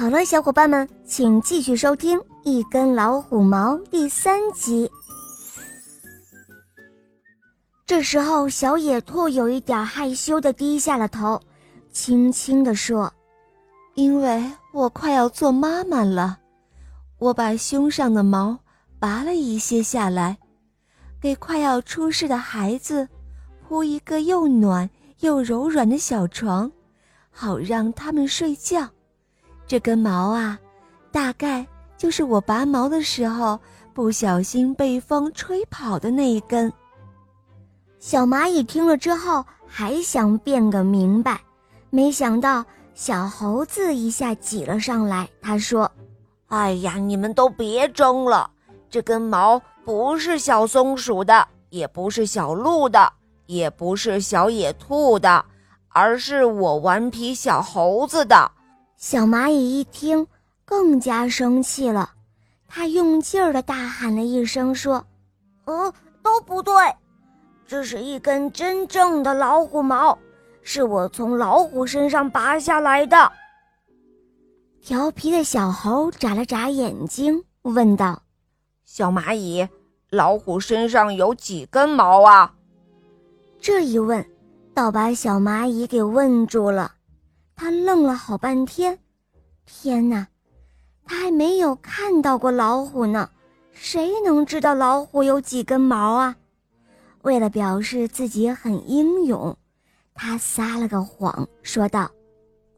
好了，小伙伴们，请继续收听《一根老虎毛》第三集。这时候，小野兔有一点害羞的低下了头，轻轻的说：“因为我快要做妈妈了，我把胸上的毛拔了一些下来，给快要出世的孩子铺一个又暖又柔软的小床，好让他们睡觉。”这根毛啊，大概就是我拔毛的时候不小心被风吹跑的那一根。小蚂蚁听了之后还想辩个明白，没想到小猴子一下挤了上来。他说：“哎呀，你们都别争了，这根毛不是小松鼠的，也不是小鹿的，也不是小野兔的，而是我顽皮小猴子的。”小蚂蚁一听，更加生气了。它用劲儿的大喊了一声，说：“呃，都不对，这是一根真正的老虎毛，是我从老虎身上拔下来的。”调皮的小猴眨了眨眼睛，问道：“小蚂蚁，老虎身上有几根毛啊？”这一问，倒把小蚂蚁给问住了。他愣了好半天，天哪，他还没有看到过老虎呢，谁能知道老虎有几根毛啊？为了表示自己很英勇，他撒了个谎，说道：“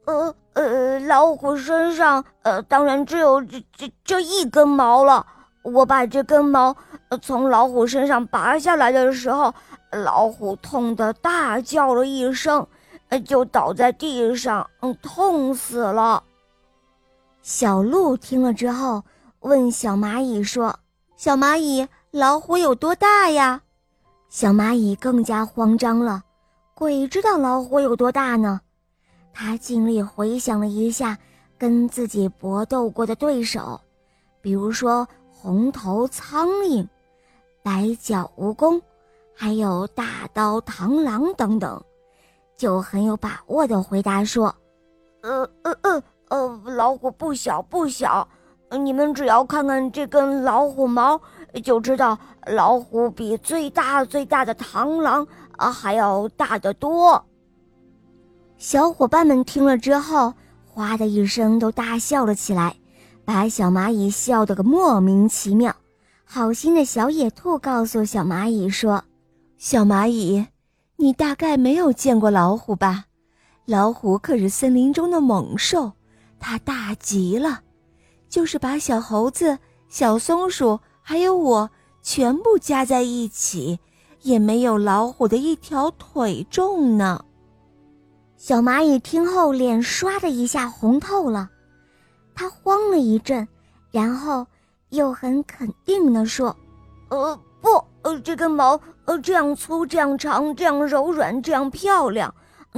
呃呃，老虎身上呃当然只有这这这一根毛了。我把这根毛从老虎身上拔下来的时候，老虎痛得大叫了一声。”就倒在地上，嗯，痛死了。小鹿听了之后，问小蚂蚁说：“小蚂蚁，老虎有多大呀？”小蚂蚁更加慌张了，鬼知道老虎有多大呢？他尽力回想了一下跟自己搏斗过的对手，比如说红头苍蝇、白脚蜈蚣，还有大刀螳螂等等。就很有把握的回答说：“呃呃呃呃，老虎不小不小，你们只要看看这根老虎毛，就知道老虎比最大最大的螳螂啊还要大得多。”小伙伴们听了之后，哗的一声都大笑了起来，把小蚂蚁笑得个莫名其妙。好心的小野兔告诉小蚂蚁说：“小蚂蚁。”你大概没有见过老虎吧？老虎可是森林中的猛兽，它大极了，就是把小猴子、小松鼠还有我全部加在一起，也没有老虎的一条腿重呢。小蚂蚁听后，脸唰的一下红透了，它慌了一阵，然后又很肯定地说：“呃，不，呃，这根毛。”呃，这样粗，这样长，这样柔软，这样漂亮，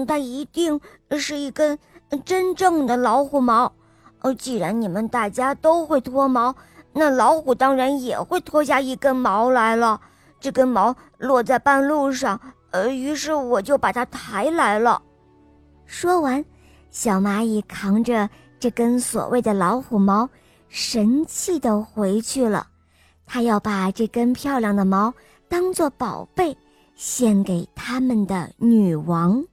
它一定是一根真正的老虎毛。呃，既然你们大家都会脱毛，那老虎当然也会脱下一根毛来了。这根毛落在半路上，呃，于是我就把它抬来了。说完，小蚂蚁扛着这根所谓的老虎毛，神气地回去了。它要把这根漂亮的毛。当做宝贝，献给他们的女王。